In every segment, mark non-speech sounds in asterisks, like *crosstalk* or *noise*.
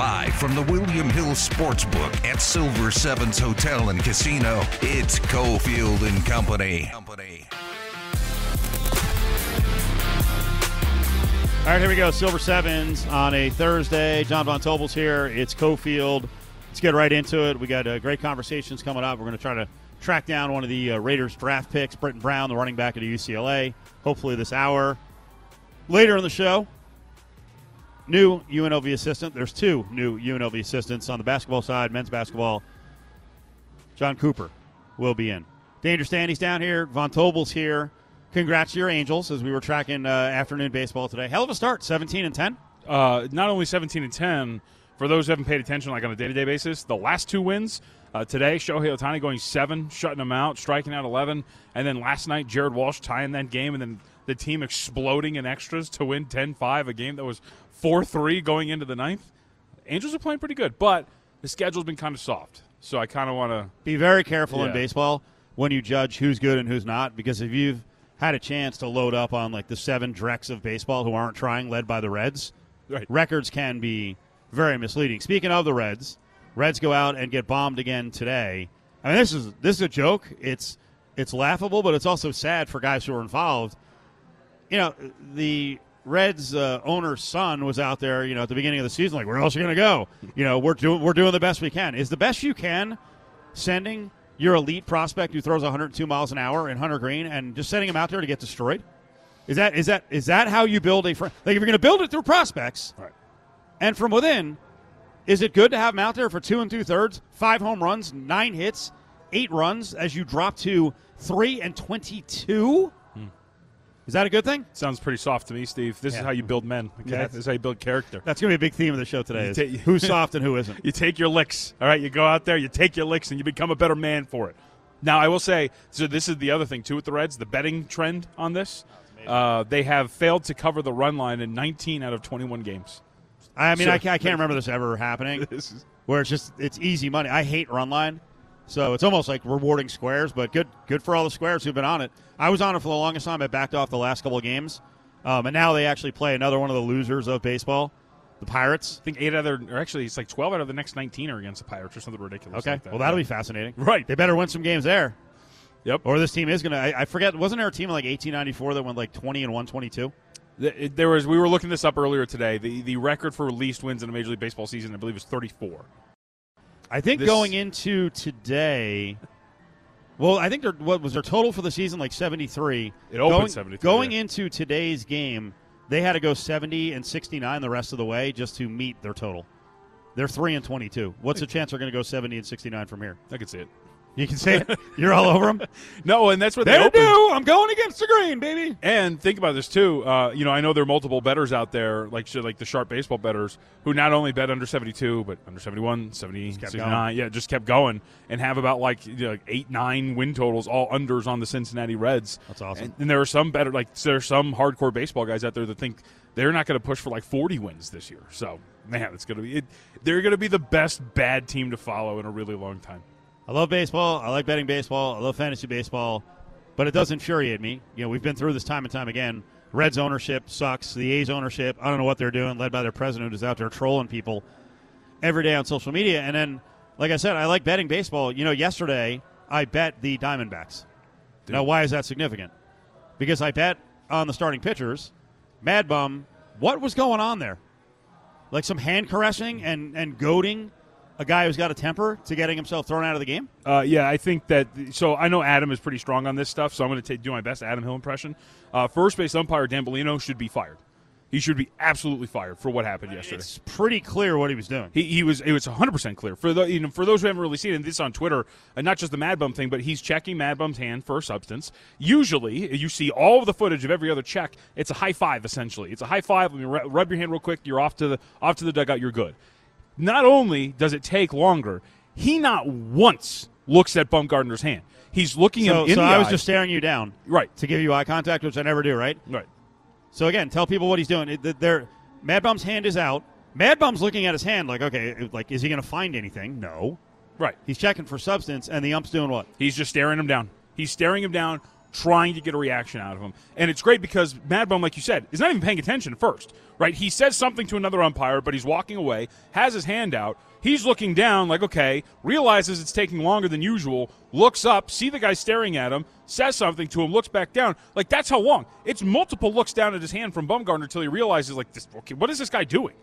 Live from the William Hill Sportsbook at Silver Sevens Hotel and Casino, it's Cofield and Company. All right, here we go. Silver Sevens on a Thursday. John Von Tobel's here. It's Cofield. Let's get right into it. We got uh, great conversations coming up. We're going to try to track down one of the uh, Raiders draft picks, Brittain Brown, the running back at UCLA, hopefully this hour. Later in the show, new UNLV assistant. There's two new UNLV assistants on the basketball side, men's basketball. John Cooper will be in. Dangerous Danny's down here. Von Tobel's here. Congrats to your Angels as we were tracking uh, afternoon baseball today. Hell of a start, 17 and 10. Uh, not only 17 and 10, for those who haven't paid attention, like on a day to day basis, the last two wins uh, today, Shohei Ohtani going seven, shutting them out, striking out 11. And then last night, Jared Walsh tying that game, and then the team exploding in extras to win 10 5, a game that was 4 3 going into the ninth. Angels are playing pretty good, but the schedule's been kind of soft. So I kind of want to be very careful in baseball when you judge who's good and who's not, because if you've had a chance to load up on like the seven Drecks of baseball who aren't trying, led by the Reds, Right. records can be very misleading. Speaking of the Reds, Reds go out and get bombed again today. I mean, this is this is a joke. It's it's laughable, but it's also sad for guys who are involved. You know, the Reds uh, owner's son was out there. You know, at the beginning of the season, like, where else are you going to go? You know, we're doing we're doing the best we can. Is the best you can sending your elite prospect who throws 102 miles an hour in Hunter Greene and just sending him out there to get destroyed? Is that is that is that how you build a fr- like if you're going to build it through prospects Right. and from within? Is it good to have him out there for two and two thirds, five home runs, nine hits, eight runs as you drop to three and twenty-two? Is that a good thing? Sounds pretty soft to me, Steve. This Yeah. is how you build men. Okay, Yeah. this is how you build character. That's going to be a big theme of the show today. Is ta- who's *laughs* soft and who isn't? You take your licks. All right, you go out there, you take your licks, and you become a better man for it. Now, I will say, so this is the other thing too with the Reds, the betting trend on this. Uh, they have failed to cover the run line in 19 out of 21 games. I mean, So- I, ca- I can't *laughs* remember this ever happening. This is where it's just it's easy money. I hate run line, so it's almost like rewarding squares. But good good for all the squares who've been on it. I was on it for the longest time. I backed off the last couple of games, um, and now they actually play another one of the losers of baseball, the Pirates. I think eight out of their, or actually, it's like 12 out of the next 19 are against the Pirates or something ridiculous. Okay, like that. well that'll be fascinating. *laughs* Right. They better win some games there, Yep. or this team is gonna. I, I forget. Wasn't there a team in like 1894 that went like 20 and 122? Th- There was. We were looking this up earlier today. The the record for least wins in a Major League Baseball season, I believe, is 34. I think This- going into today. Well, I think their what was their total for the season like seventy three. It opened going, 73, Going yeah. into today's game, they had to go seventy and sixty nine the rest of the way just to meet their total. They're three and twenty two. What's the chance they're going to go seventy and sixty nine from here? I could see it. You can say it. You're all over them. *laughs* No, and that's what they They do. I'm going against the green, baby. And think about this too. Uh, you know, I know there are multiple betters out there, like like the sharp baseball betters, who not only bet under 72, but under 71, 70, kept 69. Yeah, just kept going and have about like, you know, like eight, nine win totals, all unders on the Cincinnati Reds. That's awesome. And, and there are some better, like there are some hardcore baseball guys out there that think they're not going to push for like 40 wins this year. So man, it's going to be it, they're going to be the best bad team to follow in a really long time. I love baseball. I like betting baseball. I love fantasy baseball, but it does infuriate me. You know, we've been through this time and time again. Reds ownership sucks. The A's ownership, I don't know what they're doing, led by their president who's out there trolling people every day on social media. And then, like I said, I like betting baseball. You know, yesterday I bet the Diamondbacks. Now, why is that significant? Because I bet on the starting pitchers. Mad Bum, what was going on there? Like some hand caressing and, and goading a guy who's got a temper to getting himself thrown out of the game? Uh, yeah, I think that. So I know Adam is pretty strong on this stuff, so I'm going to do my best Adam Hill impression. Uh, first base umpire Dan Bellino should be fired. He should be absolutely fired for what happened yesterday. It's pretty clear what he was doing. He, he was it was 100 percent clear for the, you know for those who haven't really seen it. This on Twitter, and not just the Mad Bum thing, but he's checking Mad Bum's hand for a substance. Usually, you see all of the footage of every other check. It's a high five essentially. It's a high five. Let me ru- rub your hand real quick. You're off to the off to the dugout. You're good. Not only does it take longer, he not once looks at Bumgarner's hand. He's looking So, him in so the I was eye. just staring you down right, to give you eye contact, which I never do, right? right. So again, tell people what he's doing. It- They're, Mad Bum's hand is out. Mad Bum's looking at his hand like, okay, like, is he going to find anything? No. Right. He's checking for substance, and the ump's doing what? He's just staring him down. He's staring him down trying to get a reaction out of him. And it's great because Mad Bum, like you said, is not even paying attention at first, right? He says something to another umpire, but he's walking away, has his hand out. He's looking down, like, okay, realizes it's taking longer than usual, looks up, see the guy staring at him, says something to him, looks back down. Like, that's how long. It's multiple looks down at his hand from Bumgarner until he realizes, like, this, okay, what is this guy doing?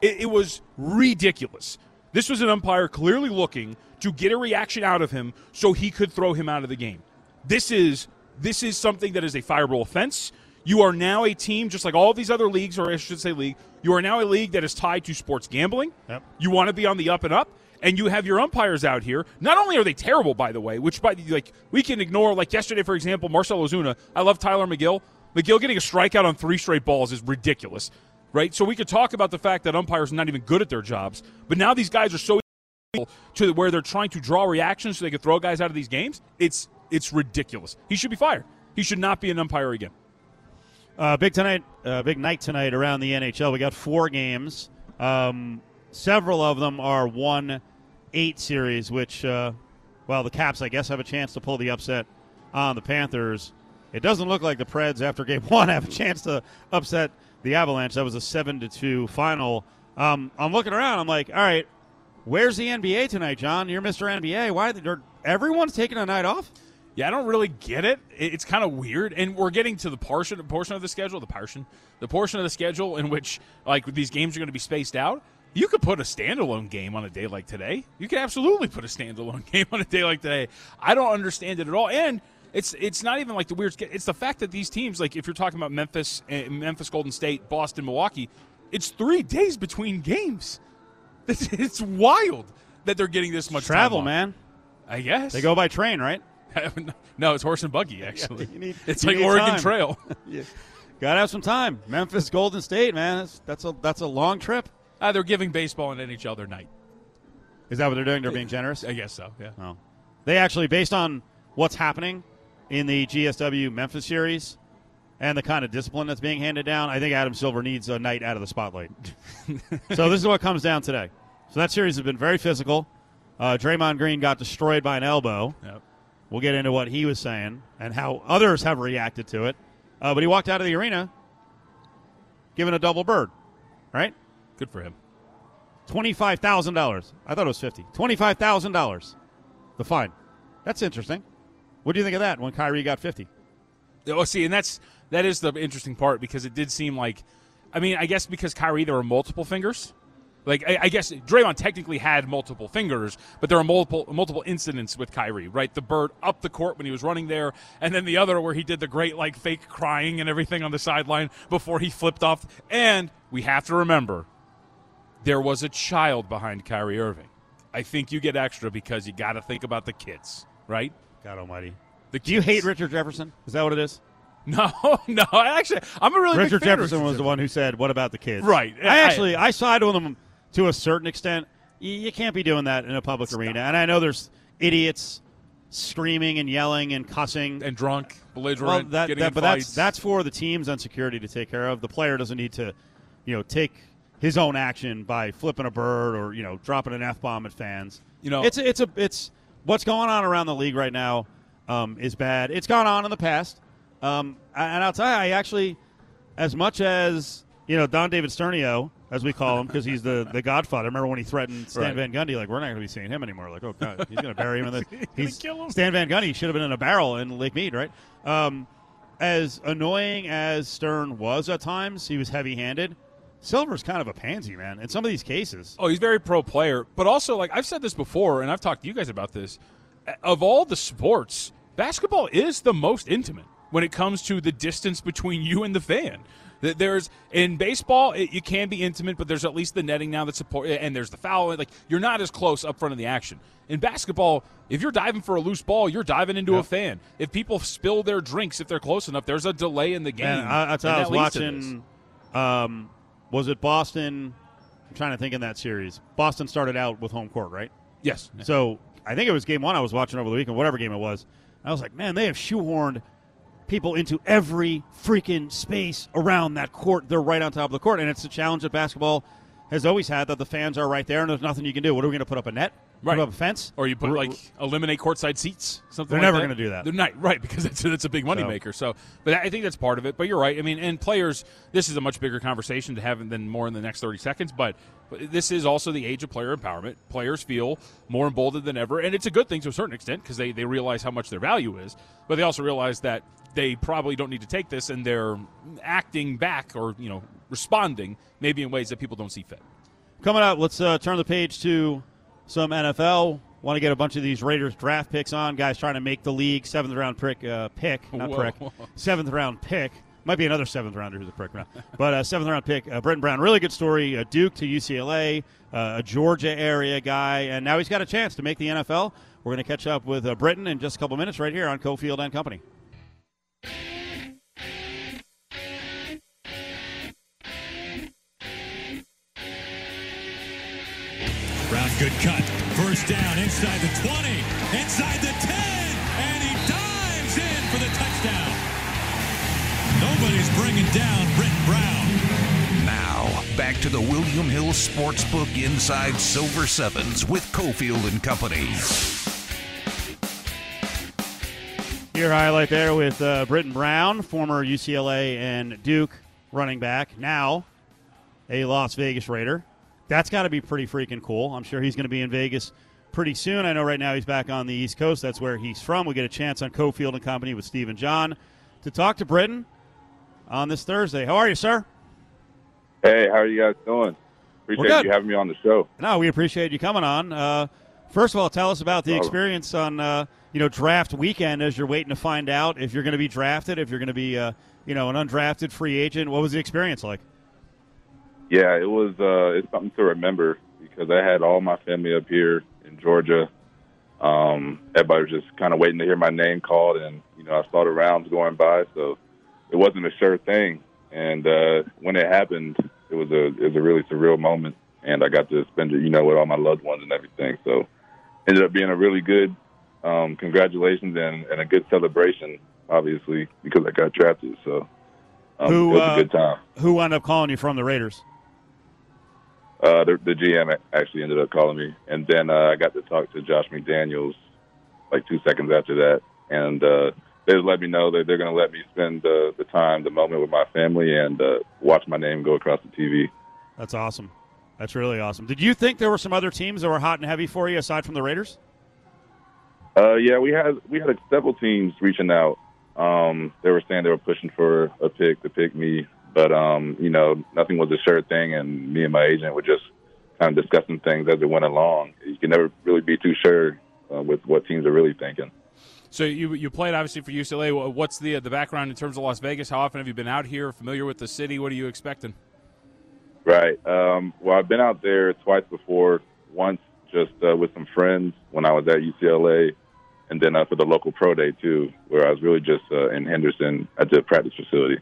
It, it was ridiculous. This was an umpire clearly looking to get a reaction out of him so he could throw him out of the game. This is this is something that is a fireable offense. You are now a team, just like all these other leagues, or I should say league. You are now a league that is tied to sports gambling. Yep. You want to be on the up and up, and you have your umpires out here. Not only are they terrible, by the way, which by like we can ignore. Like yesterday, for example, Marcell Ozuna. I love Tyler McGill. McGill getting a strikeout on three straight balls is ridiculous, right? So we could talk about the fact that umpires are not even good at their jobs, but now these guys are so to where they're trying to draw reactions so they can throw guys out of these games. It's it's ridiculous. He should be fired. He should not be an umpire again. Uh, big tonight, uh, big night tonight around the NHL. We got four games. Um, several of them are one eight series, which, uh, well, the Caps I guess have a chance to pull the upset on the Panthers. It doesn't look like the Preds after Game *laughs* One have a chance to upset the Avalanche. That was a seven to two final. Um, I'm looking around. I'm like, all right, where's the NBA tonight, John? You're Mr. NBA. Why? Everyone's taking a night off. Yeah, I don't really get it. It's kind of weird, and we're getting to the portion portion of the schedule, the portion, the portion of the schedule in which like these games are going to be spaced out. You could put a standalone game on a day like today. You could absolutely put a standalone *laughs* game on a day like today. I don't understand it at all, and it's it's not even like the weird. It's the fact that these teams, like if you're talking about Memphis, eh, Memphis, Golden State, Boston, Milwaukee, it's three days between games. *laughs* It's, it's wild that they're getting this much travel, man. I guess they go by train, right? *laughs* no, it's horse and buggy. *laughs* Actually, yeah, need, it's like Oregon time. Trail. *laughs* yeah. Gotta have some time. Memphis, Golden State, man. That's, that's a that's a long trip. Uh, they're giving baseball and NHL their night. Is that what they're doing? They're being generous. I guess so. Yeah. Oh. They actually, based on what's happening in the GSW Memphis series and the kind of discipline that's being handed down, I think Adam Silver needs a night out of the spotlight. so this is what comes down today. So that series has been very physical. Uh, Draymond Green got destroyed by an elbow. Yep. We'll get into what he was saying and how others have reacted to it. Uh, but he walked out of the arena given a double bird, right? Good for him. Twenty-five thousand dollars. I thought it was fifty. Twenty-five thousand dollars. The fine. That's interesting. What do you think of that? When Kyrie got fifty. Oh, see, and that's that is the interesting part because it did seem like, I mean, I guess because Kyrie there were multiple fingers, like I, I, guess Draymond technically had multiple fingers, but there are multiple multiple incidents with Kyrie, right? The bird up the court when he was running there, and then the other where he did the great like fake crying and everything on the sideline before he flipped off. And we have to remember, there was a child behind Kyrie Irving. I think you get extra because you got to think about the kids, right? God Almighty. The Do you hate Richard Jefferson? Is that what it is? *laughs* No, no. Actually, I'm a really Richard Jefferson was the one who said, "What about the kids?" Right. I actually I side with him to a certain extent. You, you can't be doing that in a public Stop. arena. And I know there's idiots screaming and yelling and cussing and drunk, belligerent, well, that, getting that, but fights. that's that's for the teams and security to take care of. The player doesn't need to, you know, take his own action by flipping a bird or you know dropping an f bomb at fans. You know, it's it's a it's what's going on around the league right now um, is bad. It's gone on in the past, um, and I'll tell you, I actually, as much as you know, Don David Sternio, as we call him, because he's the, the Godfather. Remember when he threatened Stan Right. Van Gundy? Like, we're not going to be seeing him anymore. Like, oh god, he's going to bury him in the. *laughs* he's kill him. Stan Van Gundy should have been in a barrel in Lake Mead, right? Um, as annoying as Stern was at times, he was heavy handed. Silver's kind of a pansy, man. In some of these cases, Oh, he's very pro player, but also like I've said this before, and I've talked to you guys about this. Of all the sports, basketball is the most intimate when it comes to the distance between you and the fan. Th- There's in baseball, it, you can be intimate, but there's at least the netting now that support, and there's the foul. Like you're not as close up front of the action. In basketball, if you're diving for a loose ball, you're diving into a fan. If people spill their drinks, if they're close enough, there's a delay in the game. Man, I, I, I was that leads to this. watching. Um, was it Boston? I'm trying to think in that series. Boston started out with home court, right? Yes. So I think it was game one I was watching over the weekend, whatever game it was. I was like, man, they have shoehorned people into every freaking space around that court. They're right on top of the court, and it's a challenge that basketball has always had that the fans are right there, and there's nothing you can do. What are we going to put up a net? Right. Put up a fence, Or you put like eliminate courtside seats. Something. They're like never gonna do that. They're not *laughs* right because that's that's a big moneymaker. So, but I think that's part of it. But you're right. I mean, and players. This is a much bigger conversation to have than more in the next 30 seconds. But, but this is also the age of player empowerment. Players feel more emboldened than ever, and it's a good thing to a certain extent because they they realize how much their value is. But they also realize that they probably don't need to take this, and they're acting back or you know responding maybe in ways that people don't see fit. Coming up, let's uh, turn the page to some NFL. Want to get a bunch of these Raiders draft picks on. Guys trying to make the league. Seventh round pick, uh, pick not Whoa. prick. Seventh round pick. Might be another seventh rounder who's a prick round. But uh, seventh round pick, uh, Brittain Brown. Really good story. Uh, Duke to UCLA, uh, a Georgia area guy, and now he's got a chance to make the NFL. We're going to catch up with uh, Brittain in just a couple minutes right here on Cofield and Company. Brown, good cut. First down inside the 20, inside the 10, and he dives in for the touchdown. Nobody's bringing down Brittain Brown. Now, back to the William Hill Sportsbook Inside Silver Sevens with Cofield and Company. Your highlight there with uh, Brittain Brown, former UCLA and Duke running back, now a Las Vegas Raider. That's got to be pretty freaking cool. I'm sure he's going to be in Vegas pretty soon. I know right now he's back on the East Coast. That's where he's from. We get a chance on Cofield and Company with Steve and John to talk to Brittain on this Thursday. How are you, sir? Hey, how are you guys doing? Appreciate you having me on the show. No, we appreciate you coming on. Uh, first of all, tell us about the Oh. experience on uh, you know draft weekend as you're waiting to find out if you're going to be drafted, if you're going to be uh, you know an undrafted free agent. What was the experience like? Yeah, it was. Uh, it's something to remember because I had all my family up here in Georgia. Um, everybody was just kind of waiting to hear my name called, and you know, I saw the rounds going by, so it wasn't a sure thing. And uh, when it happened, it was a it was a really surreal moment, and I got to spend it, you know, with all my loved ones and everything. So, ended up being a really good um, congratulations and, and a good celebration, obviously, because I got drafted. So, um, Who, it was uh, a good time. Who wound up calling you from the Raiders? Uh, the, the GM actually ended up calling me, and then uh, I got to talk to Josh McDaniels like two seconds after that, and uh, they just let me know that they're going to let me spend uh, the time, the moment with my family, and uh, watch my name go across the TV. That's awesome. That's really awesome. Did you think there were some other teams that were hot and heavy for you aside from the Raiders? Uh, yeah, we had we had several teams reaching out. Um, they were saying they were pushing for a pick to pick me, but um, you know, nothing was a sure thing, and me and my agent were just kind of discussing things as it went along. You can never really be too sure uh, with what teams are really thinking. So you you played obviously for UCLA. What's the the background in terms of Las Vegas? How often have you been out here? Familiar with the city? What are you expecting? Right. Um, well, I've been out there twice before. Once just uh, with some friends when I was at UCLA, and then uh, for the local pro day too, where I was really just uh, in Henderson at the practice facility.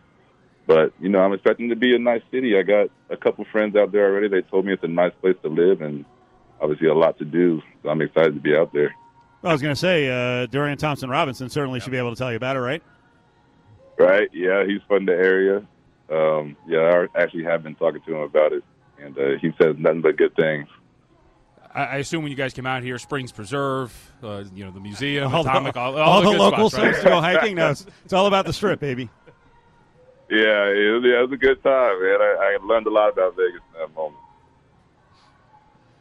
But you know, I'm expecting to be a nice city. I got a couple friends out there already. They told me it's a nice place to live, and obviously a lot to do. So I'm excited to be out there. I was going to say uh, Dorian Thompson Robinson certainly should be able to tell you about it, right? Right? Yeah, he's from the area. Um, yeah, I actually have been talking to him about it, and uh, he says nothing but good things. I, I assume when you guys came out here, Springs Preserve, uh, you know the museum, All Atomic, the, all, all the good local spots, right? to go hiking. No, it's, it's all about the strip, baby. Yeah, it was, yeah, it was a good time, man. I, I learned a lot about Vegas in that moment.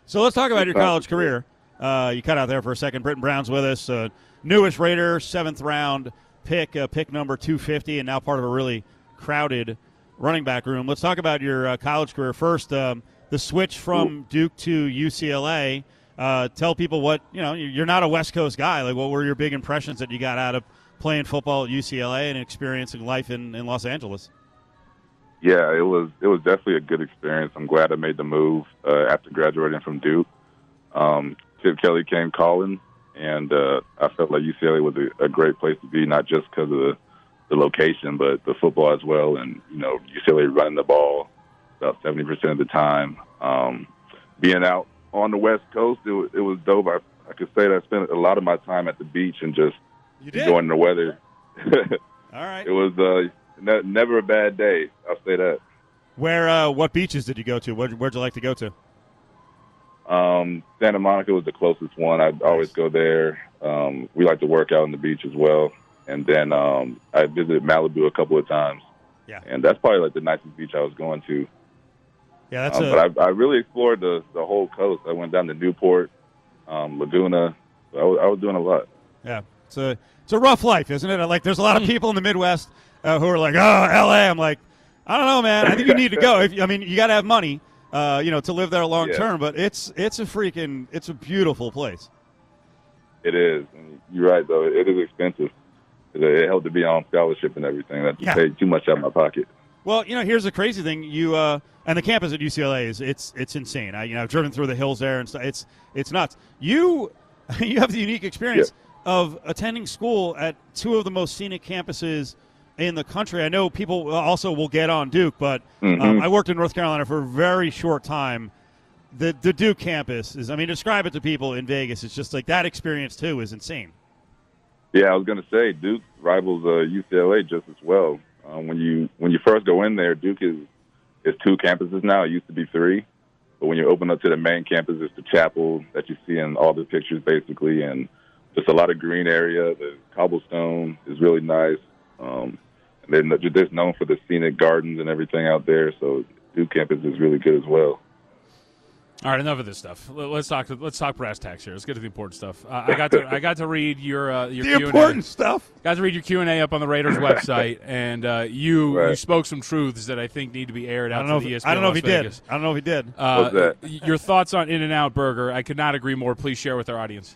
So let's talk about your college career. Uh, you cut out there for a second. Brittain Brown's with us. Uh, newest Raider, seventh round pick, uh, pick number 250, and now part of a really crowded running back room. Let's talk about your uh, college career first. Um, the switch from Duke to UCLA. Uh, tell people what you know. You're not a West Coast guy. Like, what were your big impressions that you got out of playing football at UCLA and experiencing life in, in Los Angeles? Yeah, it was it was definitely a good experience. I'm glad I made the move uh, after graduating from Duke. Um, Kelly came calling, and uh, I felt like UCLA was a, a great place to be, not just because of the, the location, but the football as well. And you know, UCLA running the ball about 70 percent of the time. Um, being out on the West Coast, it, it was dope. I, I could say that I spent a lot of my time at the beach and just You enjoying the weather. *laughs* All right. it was uh, ne- never a bad day. I'll say that. Where? Uh, what beaches did you go to? Where, where'd you like to go to? Um, Santa Monica was the closest one. I'd always go there. Um, we like to work out on the beach as well. And then um, I visited Malibu a couple of times. Yeah. And that's probably like the nicest beach I was going to. Yeah, that's Um, a, but I, I really explored the, the whole coast. I went down to Newport, um, Laguna. So I was, I was doing a lot. Yeah, it's a it's a rough life, isn't it? Like, there's a lot of people in the Midwest uh, who are like, "Oh, L.A." I'm like, I don't know, man. I think you need to go. If, I mean, you got to have money, uh, you know, to live there long Yeah. term. But it's it's a freaking it's a beautiful place. It is. And you're right, though. It is expensive. It, helped to be on scholarship and everything. That Yeah. paid too much out of my pocket. Well, you know, here's the crazy thing. You uh, and the campus at UCLA is it's it's insane. I you know I've driven through the hills there and stuff. It's it's nuts. You *laughs* you have the unique experience of attending school at two of the most scenic campuses in the country. I know people also will get on Duke, but um, Mhm. I worked in North Carolina for a very short time. The the Duke campus is. I mean, describe it to people in Vegas. It's just like that experience too is insane. Yeah, I was going to say Duke rivals uh, UCLA just as well. Um, when you when you first go in there, Duke is is two campuses now. It used to be three, but when you open up to the main campus, it's the chapel that you see in all the pictures, basically, and just a lot of green area. The cobblestone is really nice. Um, and then they're just known for the scenic gardens and everything out there. So Duke campus is really good as well. All right, enough of this stuff. Let- Let's talk. Let's talk brass tacks here. Let's get to the important stuff. Uh, I got to. I got to read your uh, your The Q&A. important stuff. Got to read your Q and A up on the Raiders *laughs* website, and uh, you you spoke some truths that I think need to be aired I out don't know. to the E If, ESPN I don't know if Las he did. Vegas. I don't know if he did. Uh, What's that? Your thoughts on In and Out Burger? I could not agree more. Please share with our audience.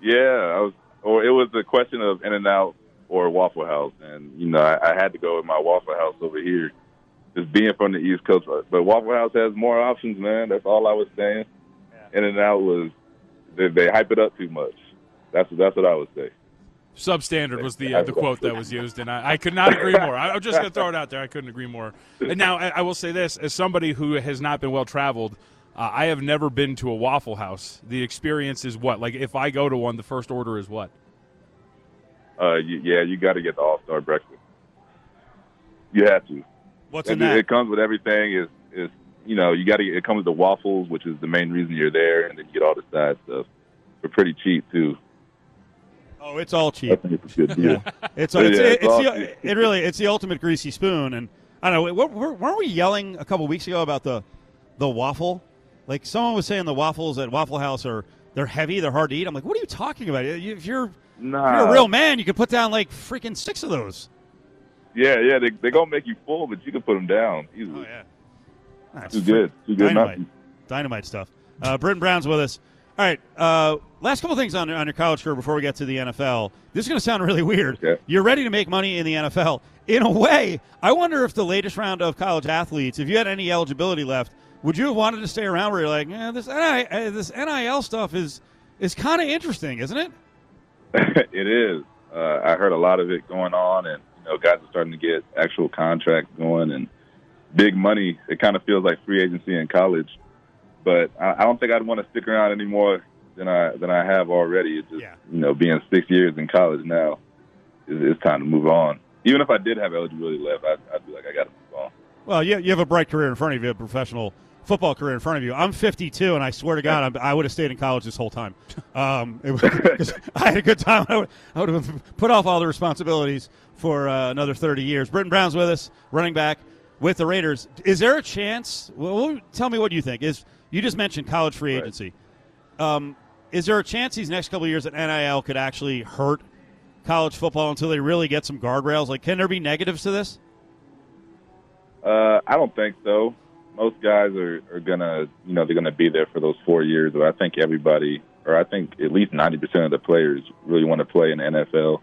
Yeah, I was, or it was a question of In and Out or Waffle House, and you know, I, I had to go with my Waffle House over here, just being from the East Coast. But Waffle House has more options, man. That's all I was saying. In and Out was they, they hype it up too much. That's that's what I would say. Substandard was the uh, the quote that was used, and I, I could not agree more. I, I'm just going to throw it out there. I couldn't agree more. And now I, I will say this: as somebody who has not been well traveled, uh, I have never been to a Waffle House. The experience is what? Like if I go to one, the first order is what? Uh, you, yeah, you got to get the All Star breakfast. You have to. What's in And that? it, it comes with everything. Is is you know you got to. It comes with the waffles, which is the main reason you're there, and then you get all the side stuff for pretty cheap too. oh, it's all I cheap. think it's a good deal. *laughs* It's Yeah, it's, it's it's the, it really it's the ultimate greasy spoon, and I don't know. What, weren't weren't we yelling a couple weeks ago about the the waffle? Like someone was saying the waffles at Waffle House are they're heavy, they're hard to eat. I'm like, what are you talking about? If you're if you're a real man, you could put down like freaking six of those. Yeah, yeah, they they gonna make you full, but you can put them down easily. Oh yeah, That's Too good, too good Dynamite, dynamite stuff. Uh, Britton Brown's with us. All right, uh, last couple things on on your college career before we get to the NFL. This is going to sound really weird. Okay. You're ready to make money in the NFL. In a way, I wonder if the latest round of college athletes, if you had any eligibility left, would you have wanted to stay around where you're like, yeah, this NIL, uh, this NIL stuff is is kind of interesting, isn't it? *laughs* it is. Uh, I heard a lot of it going on, and you know, guys are starting to get actual contracts going and big money. It kind of feels like free agency in college, but I, I don't think I'd want to stick around any more than I than I have already. It's just Yeah. you know, being six years in college now, it's, it's time to move on. Even if I did have eligibility left, I'd, I'd be like, I got to move on. Well, you, you have a bright career in front of you, a professional football career in front of you. I'm 52, and I swear to God, I'm, I would have stayed in college this whole time. Um, it was, *laughs* I had a good time. I would, I would have put off all the responsibilities for uh, another 30 years. Brittain Brown's with us, running back with the Raiders. Is there a chance? Well, tell me what you think. Is you just mentioned college free Right. agency? Um, is there a chance these next couple of years at NIL could actually hurt college football until they really get some guardrails? Like, can there be negatives to this? Uh, I don't think so. Most guys are, are gonna, you know, they're gonna be there for those four years. But I think everybody, or I think at least ninety percent of the players, really want to play in the NFL.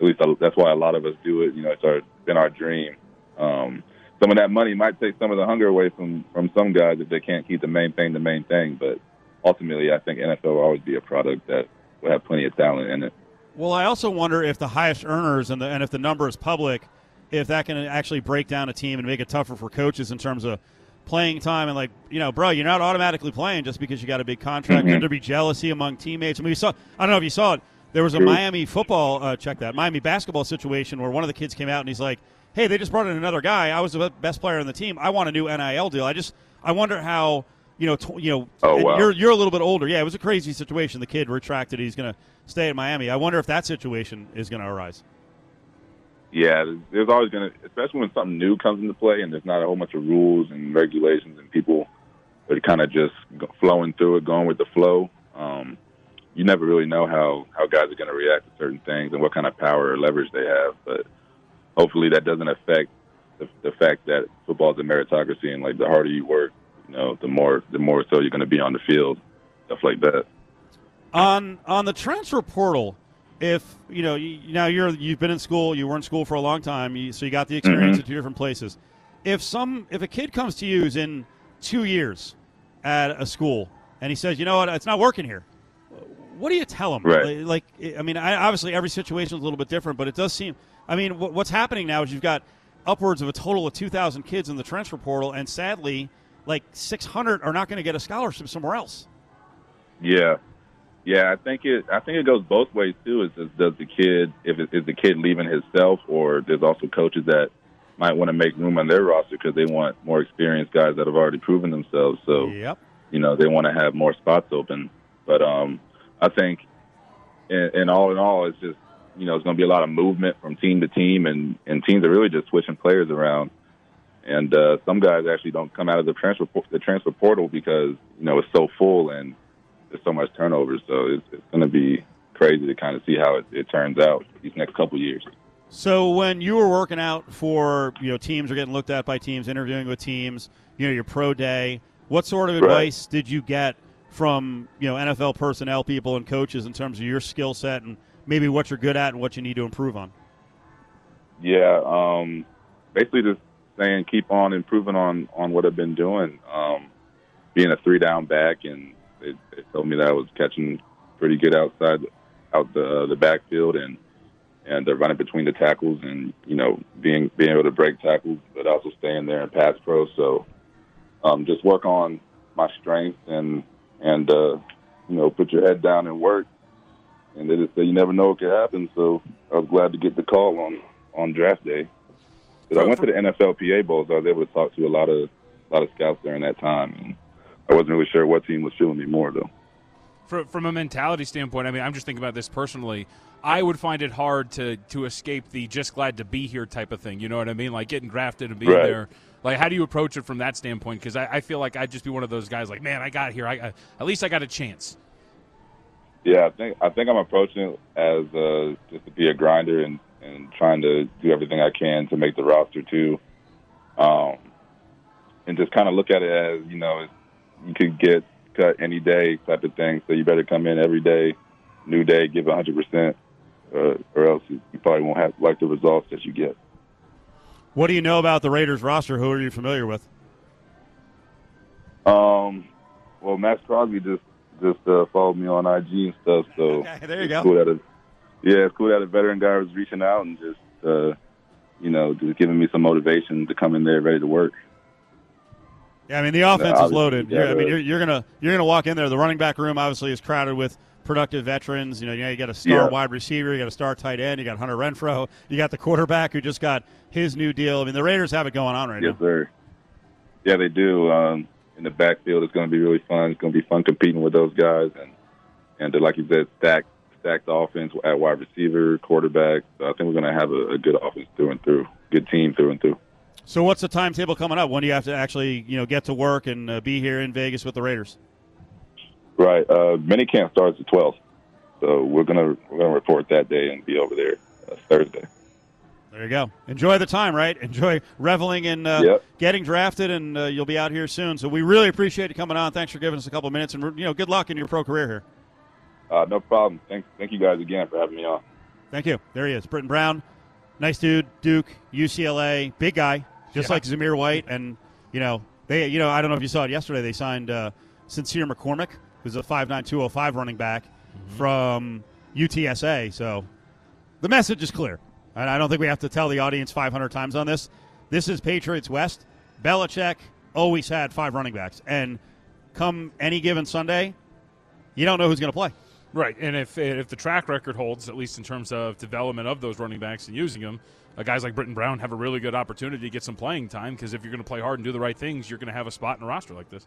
At least that's why a lot of us do it. You know, it's our been our dream. Um, some of that money might take some of the hunger away from from some guys if they can't keep the main thing the main thing. But ultimately, I think NFL will always be a product that will have plenty of talent in it. Well, I also wonder if the highest earners and the and if the number is public, if that can actually break down a team and make it tougher for coaches in terms of playing time and like you know, bro, you're not automatically playing just because you got a big contract. Could there be jealousy among teammates? I mean, we saw. I don't know if you saw it. There was a Miami football uh, check that Miami basketball situation where one of the kids came out and he's like, "Hey, they just brought in another guy. I was the best player on the team. I want a new NIL deal. I just I wonder how you know, tw- you know, oh, wow. you're you're a little bit older. Yeah, it was a crazy situation. The kid retracted. He's going to stay in Miami. I wonder if that situation is going to arise. Yeah, there's- always going to, especially when something new comes into play and there's not a whole bunch of rules and regulations and people are kind of just flowing through it, going with the flow. Um, you never really know how, how guys are going to react to certain things and what kind of power or leverage they have. But hopefully that doesn't affect the, the fact that football is a meritocracy and like the harder you work, you know, the more the more so you're going to be on the field, stuff like that. on on the transfer portal if you know you, now you're you've been in school you were in school for a long time you, so you got the experience Mhm. at two different places. If some if a kid comes to you who's in two years at a school and he says you know what? It's not working here. What do you tell him? Right. like i mean I, obviously every situation is a little bit different but it does seem i mean what, what's happening now is you've got upwards of a total of 2000 kids in the transfer portal and sadly like 600 are not going to get a scholarship somewhere else. Yeah, yeah. I think it. I think it goes both ways too. Is, is does the kid if it, is the kid leaving himself, or there's also coaches that might want to make room on their roster because they want more experienced guys that have already proven themselves. So yep you know they want to have more spots open. But um, I think, in, in all in all, it's just you know it's going to be a lot of movement from team to team, and and teams are really just switching players around. And uh, some guys actually don't come out of the transfer the transfer portal because you know it's so full and there's so much turnover. So it's, it's going to be crazy to kind of see how it, it turns out these next couple years. So when you were working out for you know teams are getting looked at by teams, interviewing with teams, you know your pro day, what sort of Right. advice did you get from you know NFL personnel, people, and coaches in terms of your skill set and maybe what you're good at and what you need to improve on? Yeah, um, basically just saying keep on improving on on what I've been doing. Um, being a three down back, and they, they told me that I was catching pretty good outside out the uh, the backfield and and uh, running between the tackles, and you know being being able to break tackles, but also staying there and pass pro. So um, just work on my strengths and and uh, you know put your head down and work. And they just say you never know what could happen. So I was glad to get the call on on draft day. 'Cause I went to the NFLPA bowls. I was able to talk to a lot of a lot of scouts during that time, and I wasn't really sure what team was feeling me more though. From, from a mentality standpoint, I mean, I'm just thinking about this personally. I would find it hard to to escape the just glad to be here type of thing. You know what I mean? Like getting drafted and being Right. there. Like, how do you approach it from that standpoint? Because I, I feel like I'd just be one of those guys. Like, man, I got here. I, I at least I got a chance. Yeah, I think I think I'm approaching it as uh, just to be a grinder and and trying to do everything I can to make the roster too, um, and just kind of look at it as you know you could get cut any day type of thing. So you better come in every day, new day, give 100 percent, uh, or else you you probably won't have like the results that you get. What do you know about the Raiders roster? Who are you familiar with? Um, well, Maxx Crosby just just uh, followed me on IG and stuff. So *laughs* Okay, there you go. Cool that a, yeah, it's cool that a veteran guy was reaching out and just uh, you know just giving me some motivation to come in there ready to work. Yeah, I mean the offense is loaded. I mean you're, you're gonna you're gonna walk in there. The running back room obviously is crowded with productive veterans. You know, you, know, you got a star Yeah. wide receiver, you got a star tight end, you got Hunter Renfrow, you got the quarterback who just got his new deal. I mean the Raiders have it going on right Yes, now. sir. Yeah, they do. Um, in the backfield, it's going to be really fun. It's going to be fun competing with those guys, and and uh, like you said, stacked stacked offense at wide receiver, quarterback. So I think we're going to have a, a good offense through and through, good team through and through. So what's the timetable coming up? When do you have to actually you know get to work and uh, be here in Vegas with the Raiders? Right. Uh, minicamp starts the 12th, so we're gonna we're gonna report that day and be over there uh, Thursday. There you go. Enjoy the time, right? Enjoy reveling in uh, Yep. getting drafted, and uh, you'll be out here soon. So we really appreciate you coming on. Thanks for giving us a couple minutes, and you know, good luck in your pro career here. Uh, no problem. Thank thank you guys again for having me on. Thank you. There he is, Brittain Brown, nice dude, Duke, UCLA, big guy, just Yeah. like Zamir White, and you know they, you know, I don't know if you saw it yesterday. They signed uh, Sincere McCormick, who's a five nine two zero five running back from UTSA. So the message is clear, and I don't think we have to tell the audience 500 times on this. This is Patriots West. Belichick always had five running backs, and come any given Sunday, you don't know who's going to play. Right, and if if the track record holds, at least in terms of development of those running backs and using them, uh, guys like Brittain Brown have a really good opportunity to get some playing time. Because if you're going to play hard and do the right things, you're going to have a spot in a roster like this.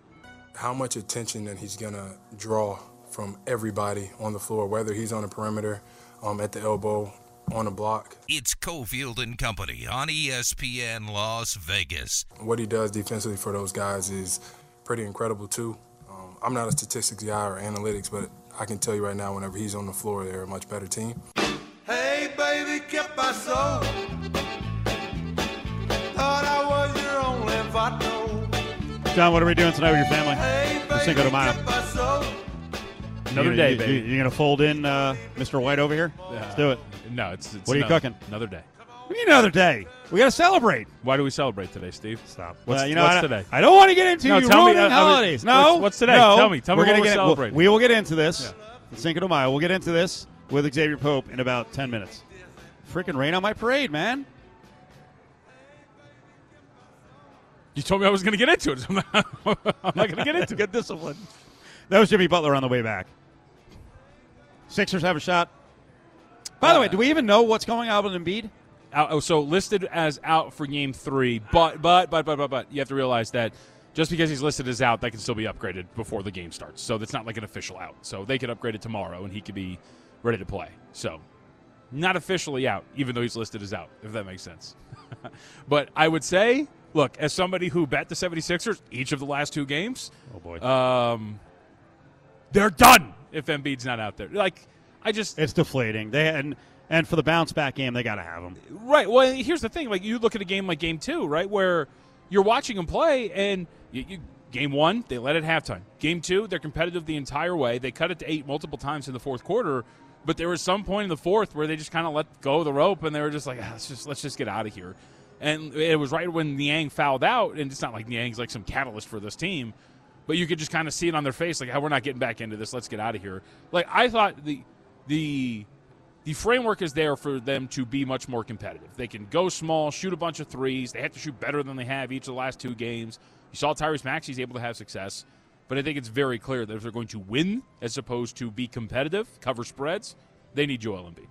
how much attention that he's going to draw from everybody on the floor, whether he's on the perimeter, um, at the elbow, on the block. It's Cofield and Company on ESPN Las Vegas. What he does defensively for those guys is pretty incredible too. Um, I'm not a statistics guy or analytics, but I can tell you right now, whenever he's on the floor, they're a much better team. Hey, baby, kept my soul. John, what are we doing tonight with your family? For Cinco de Mayo. kept my soul. Another day, baby. You, you gonna fold in uh, Mr. White over here? Let's do it. No, it's, it's What are you another- cooking? Another day. We need another day. We gotta celebrate. Why do we celebrate today, Steve? Stop. What's, Uh, you know, what's I, today? I don't want to get into No, you tell me, ruining uh, I holidays. no. what's- what's today? No. Tell me. Tell me We're what gonna we're get, celebrating. We will get into this. Cinco de Mayo. We'll get into this with Xavier Pope in about ten minutes. Freaking rain on my parade, man. You told me I was going to get into it. *laughs* I'm not, I'm not going to get into it. Get disciplined. That was Jimmy Butler on the way back. Sixers have a shot. By the way, uh, do we even know what's going on with Embiid? Out, oh, so listed as out for game three, but but but but but but you have to realize that just because he's listed as out, that can still be upgraded before the game starts. So that's not like an official out. So they could upgrade it tomorrow, and he could be ready to play. So not officially out, even though he's listed as out, if that makes sense. *laughs* but I would say, look, as somebody who bet the 76ers each of the last two games, Oh boy, um, they're done if Embiid's not out there. Like I just it's deflating. They and and for the bounce back game, they got to have him. Right. Well, here's the thing. Like you look at a game like Game Two, right, where you're watching them play, and you, you, Game One they led at halftime. Game Two they're competitive the entire way. They cut it to eight multiple times in the fourth quarter, but there was some point in the fourth where they just kind of let go of the rope, and they were just like, ah, let's just let's just get out of here. And it was right when Niang fouled out, and it's not like Niang's like some catalyst for this team, but you could just kind of see it on their face, like, how we're not getting back into this. Let's get out of here. Like I thought the the the framework is there for them to be much more competitive. They can go small, shoot a bunch of threes. They have to shoot better than they have each of the last two games. You saw Tyrese Maxey's able to have success, but I think it's very clear that if they're going to win as opposed to be competitive, cover spreads, they need Joel Embiid.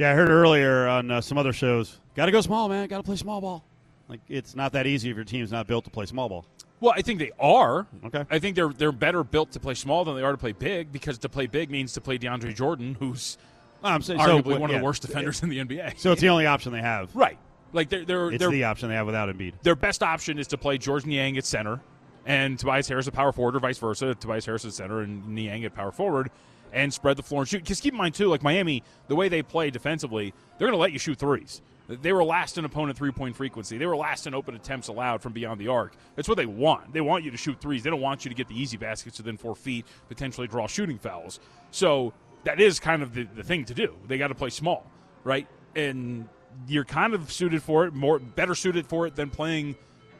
Yeah, I heard earlier on uh, some other shows. Got to go small, man. Got to play small ball. Like it's not that easy if your team's not built to play small ball. Well, I think they are. Okay. I think they're they're better built to play small than they are to play big because to play big means to play DeAndre Jordan, who's I'm saying arguably so, one of yeah. the worst defenders in the NBA. So it's the only option they have. right. Like they're they're It's they're the option they have without Embiid. their best option is to play George Niang at center and Tobias Harris at power forward, or vice versa. Tobias Harris at center and Niang at power forward, and spread the floor and shoot. Because keep in mind too, like Miami, the way they play defensively, they're going to let you shoot threes. They were last in opponent three point frequency. They were last in open attempts allowed from beyond the arc. That's what they want. They want you to shoot threes. They don't want you to get the easy baskets within four feet, potentially draw shooting fouls. So that is kind of the, the thing to do. They got to play small, right? And you're kind of suited for it, more better suited for it than playing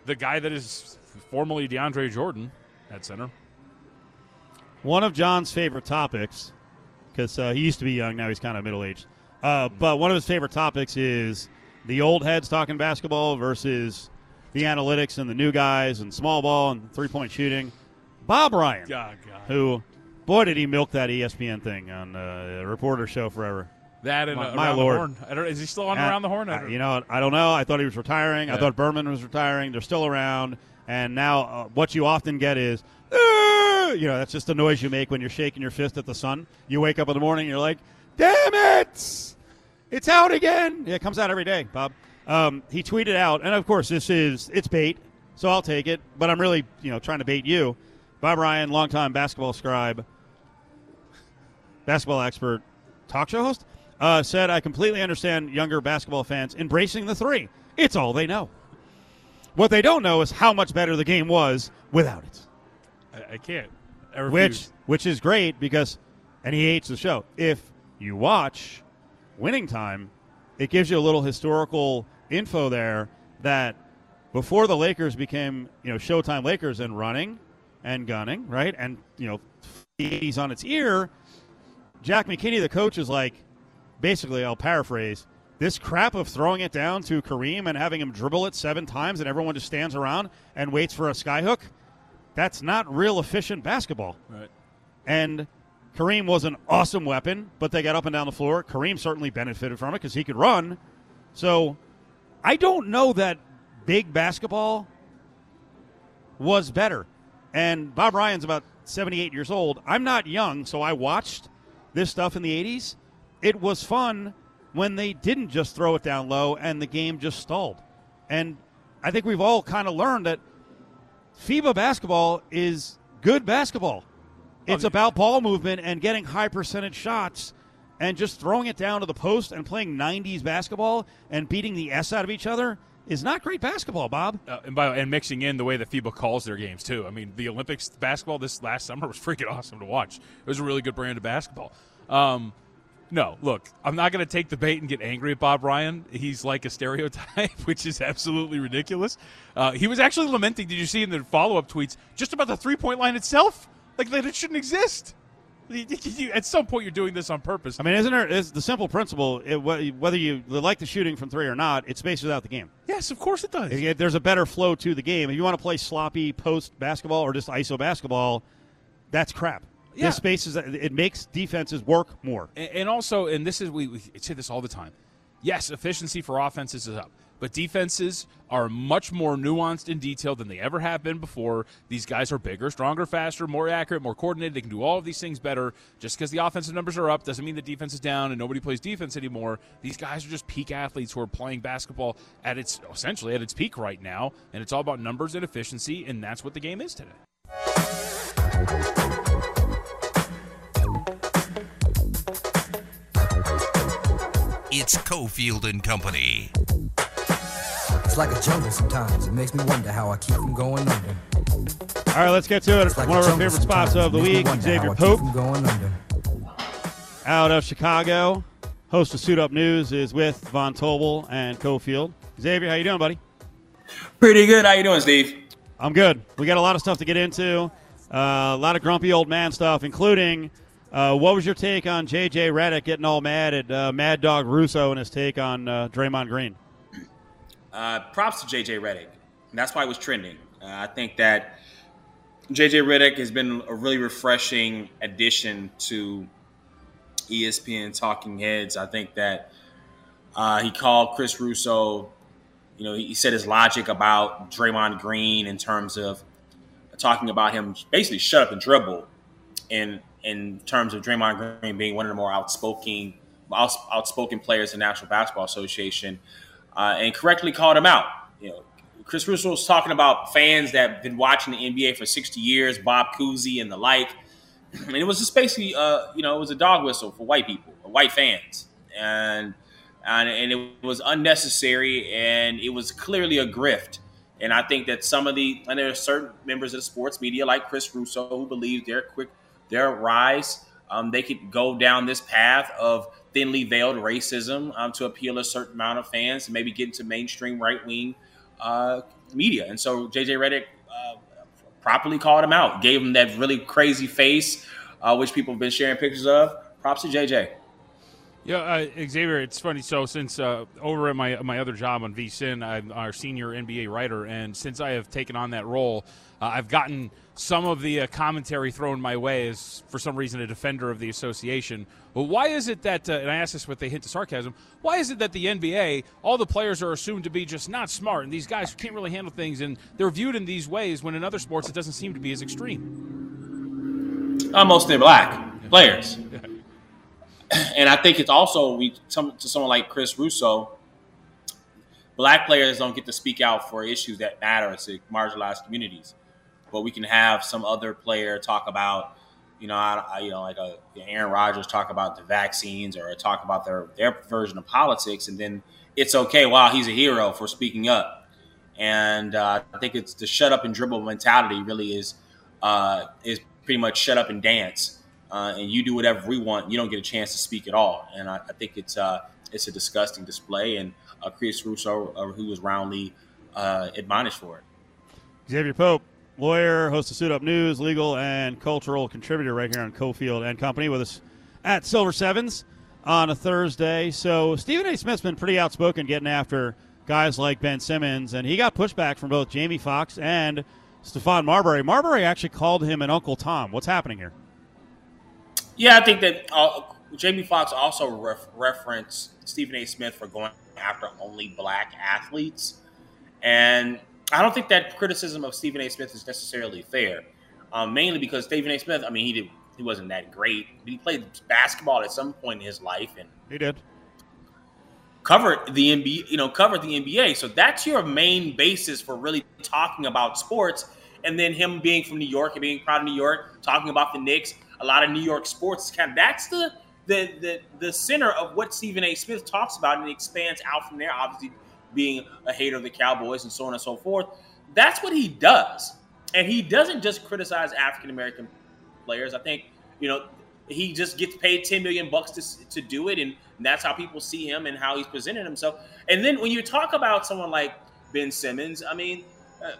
the guy that is formerly DeAndre Jordan at center. One of John's favorite topics, because uh, he used to be young, now he's kind of middle aged. Uh, but one of his favorite topics is the old heads talking basketball versus the analytics and the new guys and small ball and three point shooting. Bob Ryan, God, God. who, boy, did he milk that ESPN thing on uh, a reporter show forever. That and My- my around Lord. the horn. I don't, is he still on Uh, around the horn? I you know. I don't know. I thought he was retiring. I thought Berman was retiring. They're still around. And now uh, what you often get is, "Ah!" You know, that's just the noise you make when you're shaking your fist at the sun. You wake up in the morning, you're like, damn it! It's out again. Yeah, it comes out every day, Bob. Um, he tweeted out, and of course, this is, it's bait, so I'll take it. But I'm really, you know, trying to bait you. Bob Ryan, longtime basketball scribe, basketball expert, talk show host, uh, said, I completely understand younger basketball fans embracing the three. It's all they know. What they don't know is how much better the game was without it. I, I can't. Which which is great because and he hates the show. If you watch winning time, it gives you a little historical info there that before the Lakers became, you know, Showtime Lakers and running and gunning, right? And, you know, the 80s on its ear, Jack McKinney, the coach, is like, basically, I'll paraphrase, this crap of throwing it down to Kareem and having him dribble it seven times and everyone just stands around and waits for a skyhook, that's not real efficient basketball. Right. And Kareem was an awesome weapon, but they got up and down the floor. Kareem certainly benefited from it because he could run. So I don't know that big basketball was better. And Bob Ryan's about 78 years old. I'm not young, so I watched this stuff in the 80s. It was fun when they didn't just throw it down low and the game just stalled. And I think we've all kind of learned that FIBA basketball is good basketball. It's about ball movement and getting high percentage shots and just throwing it down to the post and playing 90s basketball and beating the S out of each other is not great basketball, Bob. Uh, and, by, and mixing in the way that FIBA calls their games too. I mean, the Olympics basketball this last summer *laughs* was freaking awesome to watch. It was a really good brand of basketball. Um, no, look, I'm not going to take the bait and get angry at Bob Ryan. He's like a stereotype, *laughs* which is absolutely ridiculous. Uh, he was actually lamenting. Did you see in the follow up tweets just about the three point line itself? Like that it shouldn't exist. At some point, you're doing this on purpose. I mean, isn't there is the simple principle? It, whether you like the shooting from three or not, it spaces out the game. Yes, of course it does. There's a better flow to the game. If you want to play sloppy post basketball or just ISO basketball, that's crap. Yeah. This is it makes defenses work more. And, and also, and this is we, we say this all the time. Yes, efficiency for offenses is up, but defenses are much more nuanced and detailed than they ever have been before. These guys are bigger, stronger, faster, more accurate, more coordinated. They can do all of these things better. Just because the offensive numbers are up doesn't mean the defense is down and nobody plays defense anymore. These guys are just peak athletes who are playing basketball at its essentially at its peak right now, and it's all about numbers and efficiency, and that's what the game is today. It's Cofield and Company. It's like a jungle sometimes. It makes me wonder how I keep from going under. All right, let's get to it. like One a of our favorite spots of the It makes me week, Xavier how I keep Pope, going under. out of Chicago, host of Suit Up News, is with Von Tobel and Cofield. Xavier, how you doing, buddy? Pretty good. How you doing, Steve? I'm good. We got a lot of stuff to get into. Uh, a lot of grumpy old man stuff, including uh, what was your take on J.J. Redick getting all mad at uh, Mad Dog Russo and his take on uh, Draymond Green? Uh, props to JJ Redick. And that's why it was trending. Uh, I think that JJ Redick has been a really refreshing addition to ESPN Talking Heads. I think that uh, he called Chris Russo. You know, he said his logic about Draymond Green in terms of talking about him basically shut up and dribble, in in terms of Draymond Green being one of the more outspoken outspoken players in the National Basketball Association, uh, and correctly called him out. You know, Chris Russo was talking about fans that have been watching the NBA for 60 years, Bob Cousy and the like, and it was just basically, uh, you know, it was a dog whistle for white people, white fans, and and, and it was unnecessary, and it was clearly a grift. And I think that some of the and there are certain members of the sports media, like Chris Russo, who believe their quick their rise, um, they could go down this path of thinly veiled racism um, to appeal a certain amount of fans, and maybe get into mainstream right wing uh, media. And so JJ Redick uh, properly called him out, gave him that really crazy face, uh, which people have been sharing pictures of. Props to JJ. Yeah, uh, Xavier, it's funny. So since uh, over at my my other job on VSIN, I'm our senior NBA writer, and since I have taken on that role, uh, I've gotten some of the uh, commentary thrown my way as, for some reason, a defender of the association. Well, why is it that, uh, and I ask this with a hint of sarcasm, why is it that the NBA, all the players are assumed to be just not smart, and these guys can't really handle things, and they're viewed in these ways when in other sports it doesn't seem to be as extreme? Uh, most of them black players. *laughs* and I think it's also we some, to someone like Chris Russo. Black players don't get to speak out for issues that matter to marginalized communities, but we can have some other player talk about, you know, I, I, you know, like a Aaron Rodgers talk about the vaccines or talk about their their version of politics, and then it's okay. Wow, he's a hero for speaking up. And uh, I think it's the shut up and dribble mentality really is uh, is pretty much shut up and dance uh, and you do whatever we want. You don't get a chance to speak at all. And I, I think it's uh, it's a disgusting display. And uh, Chris Russo, uh, who was roundly uh, admonished for it. Xavier Pope, lawyer, host of Suit Up News, legal and cultural contributor right here on Cofield and Company with us at Silver Sevens on a Thursday. So Stephen A. Smith's been pretty outspoken getting after guys like Ben Simmons, and he got pushback from both Jamie Foxx and Stephon Marbury. Marbury actually called him an Uncle Tom. What's happening here? Yeah, I think that uh, Jamie Foxx also ref- referenced Stephen A. Smith for going after only black athletes, and I don't think that criticism of Stephen A. Smith is necessarily fair. um, mainly because Stephen A. Smith. I mean, he did he wasn't that great, but he played basketball at some point in his life and he did covered the NBA. You know, covered the NBA. So that's your main basis for really talking about sports. And then him being from New York and being proud of New York, talking about the Knicks, a lot of New York sports. Kind of that's the the the the center of what Stephen A. Smith talks about, and it expands out from there. Obviously, being a hater of the Cowboys and so on and so forth. That's what he does. And he doesn't just criticize African American players. I think, you know, he just gets paid 10 million bucks to, to do it. And that's how people see him and how he's presented himself. And then when you talk about someone like Ben Simmons, I mean, uh,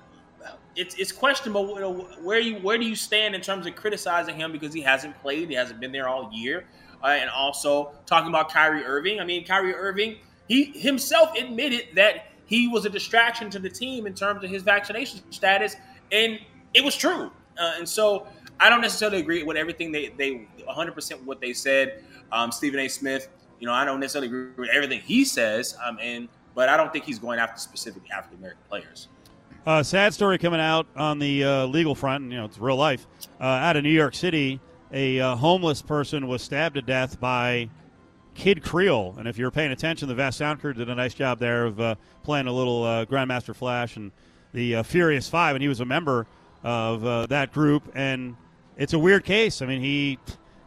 it's it's questionable where you where do you stand in terms of criticizing him because he hasn't played, he hasn't been there all year, uh, and also talking about Kyrie Irving. I mean, Kyrie Irving, he himself admitted that he was a distraction to the team in terms of his vaccination status, and it was true. Uh, and so I don't necessarily agree with everything they they 100 percent what they said. Um, Stephen A. Smith, you know, I don't necessarily agree with everything he says, um, and but I don't think he's going after specific African American players. Uh, sad story coming out on the uh, legal front. and You know, it's real life. Uh, out of New York City, a uh, homeless person was stabbed to death by Kid Creole. And if you're paying attention, the Vast Sound Crew did a nice job there of uh, playing a little uh, Grandmaster Flash and the Furious Five, and he was a member of that group. And it's a weird case. I mean, he,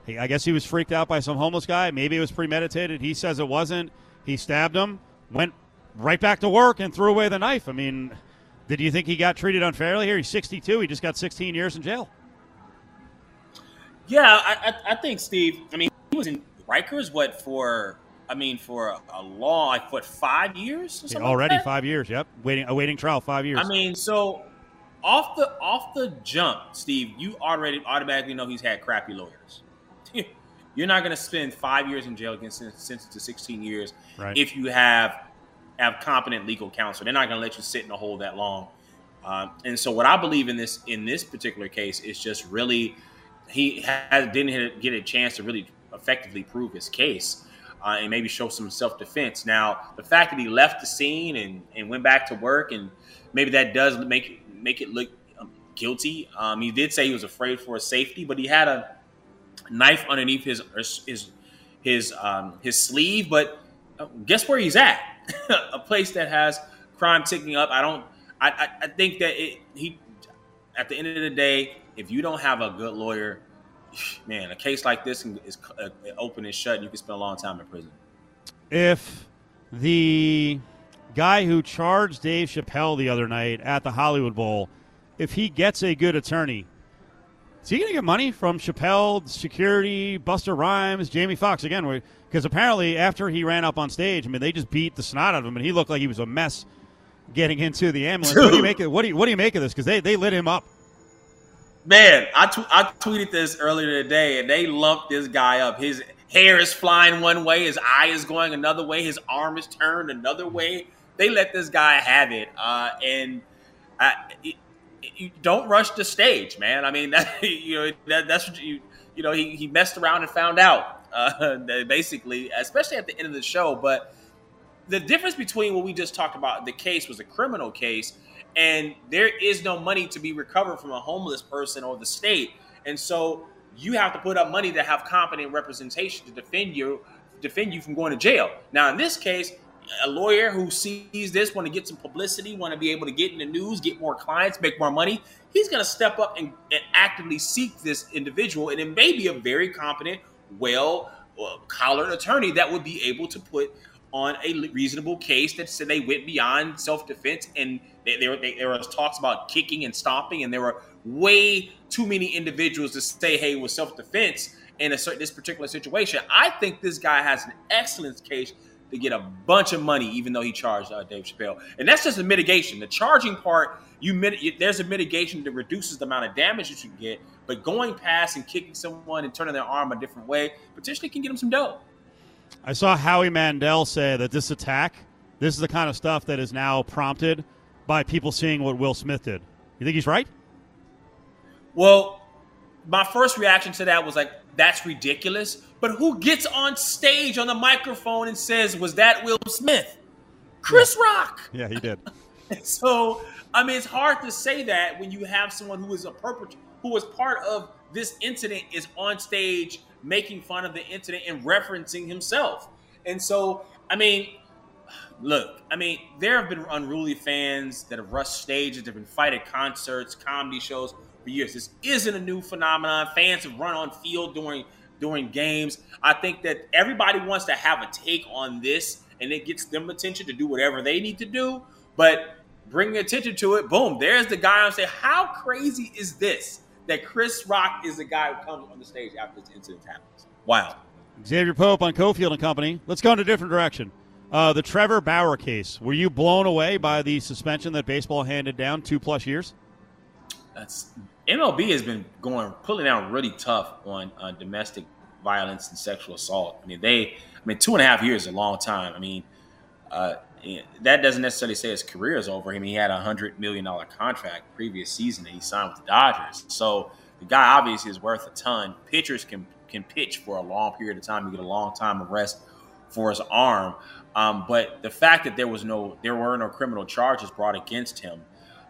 he, I guess he was freaked out by some homeless guy. Maybe it was premeditated. He says it wasn't. He stabbed him, went right back to work, and threw away the knife. I mean did you think he got treated unfairly here? He's 62. He just got 16 years in jail. Yeah, I, I, I think Steve. I mean, he was in Rikers what for? I mean, for a, long, like what, five years? Already like five years. Yep, waiting, awaiting trial, five years. I mean, so off the off the jump, Steve, you already automatically know he's had crappy lawyers. *laughs* You're not going to spend five years in jail against sentenced to 16 years right. if you have have competent legal counsel. They're not going to let you sit in a hole that long. Um, and so, what I believe in this in this particular case is just really he has didn't get a chance to really effectively prove his case uh, and maybe show some self defense. Now, the fact that he left the scene and, and went back to work and maybe that does make make it look um, guilty. Um, he did say he was afraid for his safety, but he had a knife underneath his his his um, his sleeve. But uh, guess where he's at? *laughs* a place that has crime ticking up. I don't. I, I, I think that it, he, at the end of the day, if you don't have a good lawyer, man, a case like this is uh, open and shut, and you can spend a long time in prison. If the guy who charged Dave Chappelle the other night at the Hollywood Bowl, if he gets a good attorney, is he going to get money from Chappelle, security, Busta Rhymes, Jamie Foxx again? Because apparently, after he ran up on stage, I mean, they just beat the snot out of him, and he looked like he was a mess getting into the ambulance. What do you make of what do you what do you make of this? Because they they lit him up. Man, I I tweeted this earlier today, and they lumped this guy up. His hair is flying one way, his eye is going another way, his arm is turned another way. They let this guy have it, uh, and I, it, you don't rush the stage, man. I mean, *laughs* that, you know that, that's what you you know he, he messed around and found out uh, *laughs* basically, especially at the end of the show. But the difference between what we just talked about, the case was a criminal case, and there is no money to be recovered from a homeless person or the state, and so you have to put up money to have competent representation to defend you defend you from going to jail. Now, in this case, a lawyer who sees this, want to get some publicity, want to be able to get in the news, get more clients, make more money, he's going to step up and, and, actively seek this individual. And it may be a very competent well uh, collared attorney that would be able to put on a reasonable case that said they went beyond self defense and they, there, they, there was talks about kicking and stomping, and there were way too many individuals to say, "Hey, was self defense." In a certain this particular situation, I think this guy has an excellent case to get a bunch of money, even though he charged uh, Dave Chappelle. And that's just a mitigation. The charging part, you there's a mitigation that reduces the amount of damage that you get. But going past and kicking someone and turning their arm a different way potentially can get them some dough. I saw Howie Mandel say that this attack, this is the kind of stuff that is now prompted by people seeing what Will Smith did. You think he's right? Well, my first reaction to that was like, that's ridiculous. But who gets on stage on the microphone and says, was that Will Smith? Chris yeah. Rock. Yeah, he did. *laughs* so, I mean, it's hard to say that when you have someone who is a perpetrator who was part of this incident is on stage making fun of the incident and referencing himself. And so, I mean, look, I mean, there have been unruly fans that have rushed stages, have been fighting concerts, comedy shows for years. This isn't a new phenomenon. Fans have run on field during during games. I think that everybody wants to have a take on this, and it gets them attention to do whatever they need to do. But bringing attention to it, boom, there's the guy. I'm saying, how crazy is this? That Chris Rock is the guy who comes on the stage after this incident happens. Wow. Xavier Pope on Cofield and Company. Let's go in a different direction. Uh, the Trevor Bauer case. Were you blown away by the suspension that baseball handed down two plus years? That's MLB has been going pulling out really tough on uh, domestic violence and sexual assault. I mean, they, I mean, two and a half years is a long time. I mean, uh, that doesn't necessarily say his career is over. I mean, he had a hundred million dollar contract previous season that he signed with the Dodgers. So the guy obviously is worth a ton. Pitchers can can pitch for a long period of time. You get a long time of rest for his arm. Um, but the fact that there was no, there were no criminal charges brought against him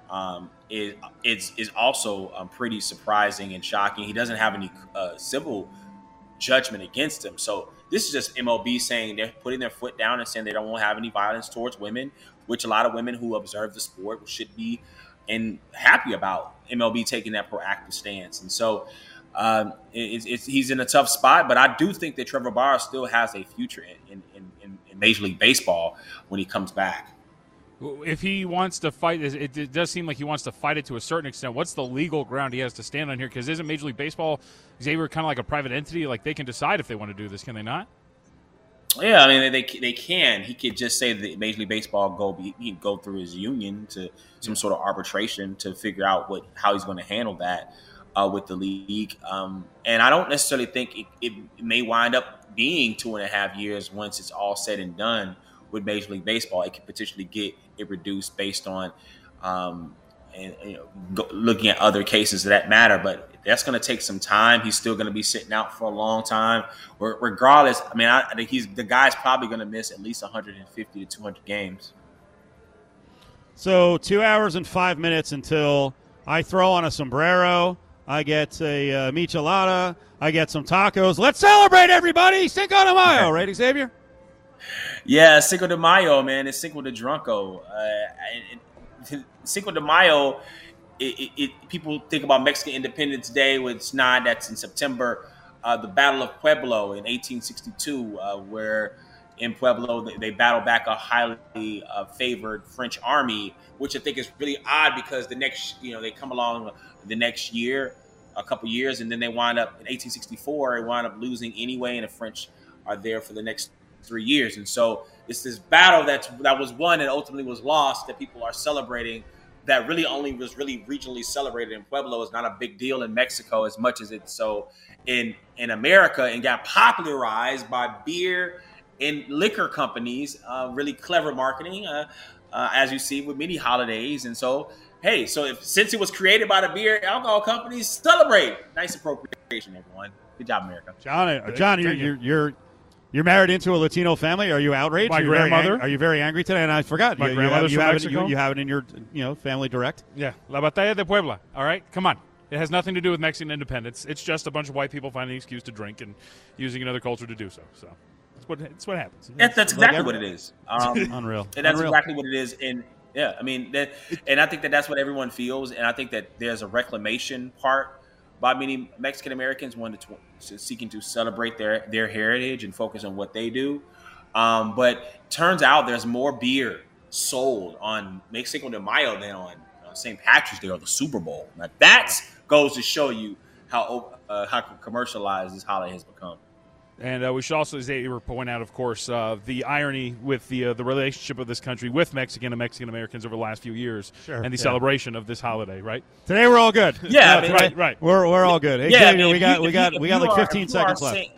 um, is, is, is also um, pretty surprising and shocking. He doesn't have any uh, civil judgment against him. So this is just MLB saying they're putting their foot down and saying they don't want to have any violence towards women, which a lot of women who observe the sport should be and happy about MLB taking that proactive stance. And so um, it, it's, he's in a tough spot, but I do think that Trevor Bauer still has a future in, in, in, Major League Baseball when he comes back. If he wants to fight, it does seem like he wants to fight it to a certain extent. What's the legal ground he has to stand on here? Because isn't Major League Baseball Xavier kind of like a private entity? Like they can decide if they want to do this, can they not? Yeah, I mean they they can. He could just say that Major League Baseball go he go through his union to some sort of arbitration to figure out what how he's going to handle that uh, with the league. Um, and I don't necessarily think it, it, may wind up being two and a half years once it's all said and done with Major League Baseball. It could potentially get it reduced based on um, and, you know, go, looking at other cases that matter. But that's going to take some time. He's still going to be sitting out for a long time. Regardless, I mean, I, he's the guy's probably going to miss at least 150 to 200 games. So two hours and five minutes until I throw on a sombrero I get a uh, michelada. I get some tacos. Let's celebrate, everybody! Cinco de Mayo, right, Xavier? Yeah, Cinco de Mayo, man. It's Cinco de Drunko. Uh, *laughs* Cinco de Mayo, it, it, it, people think about Mexican Independence Day, which not. That's in September. Uh, the Battle of Pueblo in 1862, uh, where in Pueblo they, they battle back a highly uh, favored French army, which I think is really odd because the next, you know, they come along the next year, a couple years, and then they wind up in 1864. They wind up losing anyway, and the French are there for the next three years. And so it's this battle that's that was won and ultimately was lost that people are celebrating. That really only was really regionally celebrated in Pueblo. is not a big deal in Mexico as much as it's so in in America and got popularized by beer and liquor companies. Uh, really clever marketing, uh, uh, as you see with many holidays. And so hey, so if since it was created by the beer alcohol companies, celebrate. Nice appropriation, everyone. Good job, America. John, uh, John, you're, you're, you're you're married into a Latino family. Are you outraged? My are grandmother. Ang- are you very angry today? And I forgot. My you, grandmother's you have, from you, have Mexico. it, you, you have it in your you know family direct. Yeah, La Batalla de Puebla. All right, come on. It has nothing to do with Mexican independence. It's just a bunch of white people finding an excuse to drink and using another culture to do so. So that's what that's what happens. That's, that's exactly what it is. Um, *laughs* Unreal. And that's Unreal. exactly what it is. And yeah, I mean, that, and I think that that's what everyone feels. And I think that there's a reclamation part by many Mexican Americans, one to, seeking to celebrate their their heritage and focus on what they do. Um, but turns out there's more beer sold on Mexico de Mayo than on, on St. Patrick's Day or the Super Bowl. Now that goes to show you how uh, how commercialized this holiday has become. And uh, we should also say, point out, of course, uh, the irony with the uh, the relationship of this country with Mexican and Mexican Americans over the last few years, Sure, and the yeah. celebration of this holiday. Right? Today we're all good. *laughs* Yeah, No, I mean, right, right. We're we're all good. Hey, Yeah, I mean, we got you- we if got you- we got like 15 if you are seconds left. saying-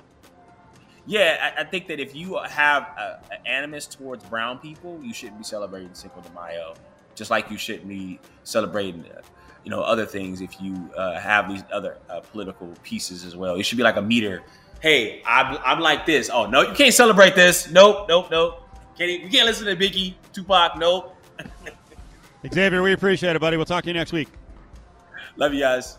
yeah, I, I think that if you have a, a animus towards brown people, you shouldn't be celebrating Cinco de Mayo, just like you shouldn't be celebrating, uh, you know, other things if you uh, have these other uh, political pieces as well. It should be like a meter. Hey, I'm, I'm like this. Oh no, you can't celebrate this. Nope, nope, nope. Can't you can't listen to Biggie, Tupac. Nope. *laughs* Xavier, we appreciate it, buddy. We'll talk to you next week. Love you guys.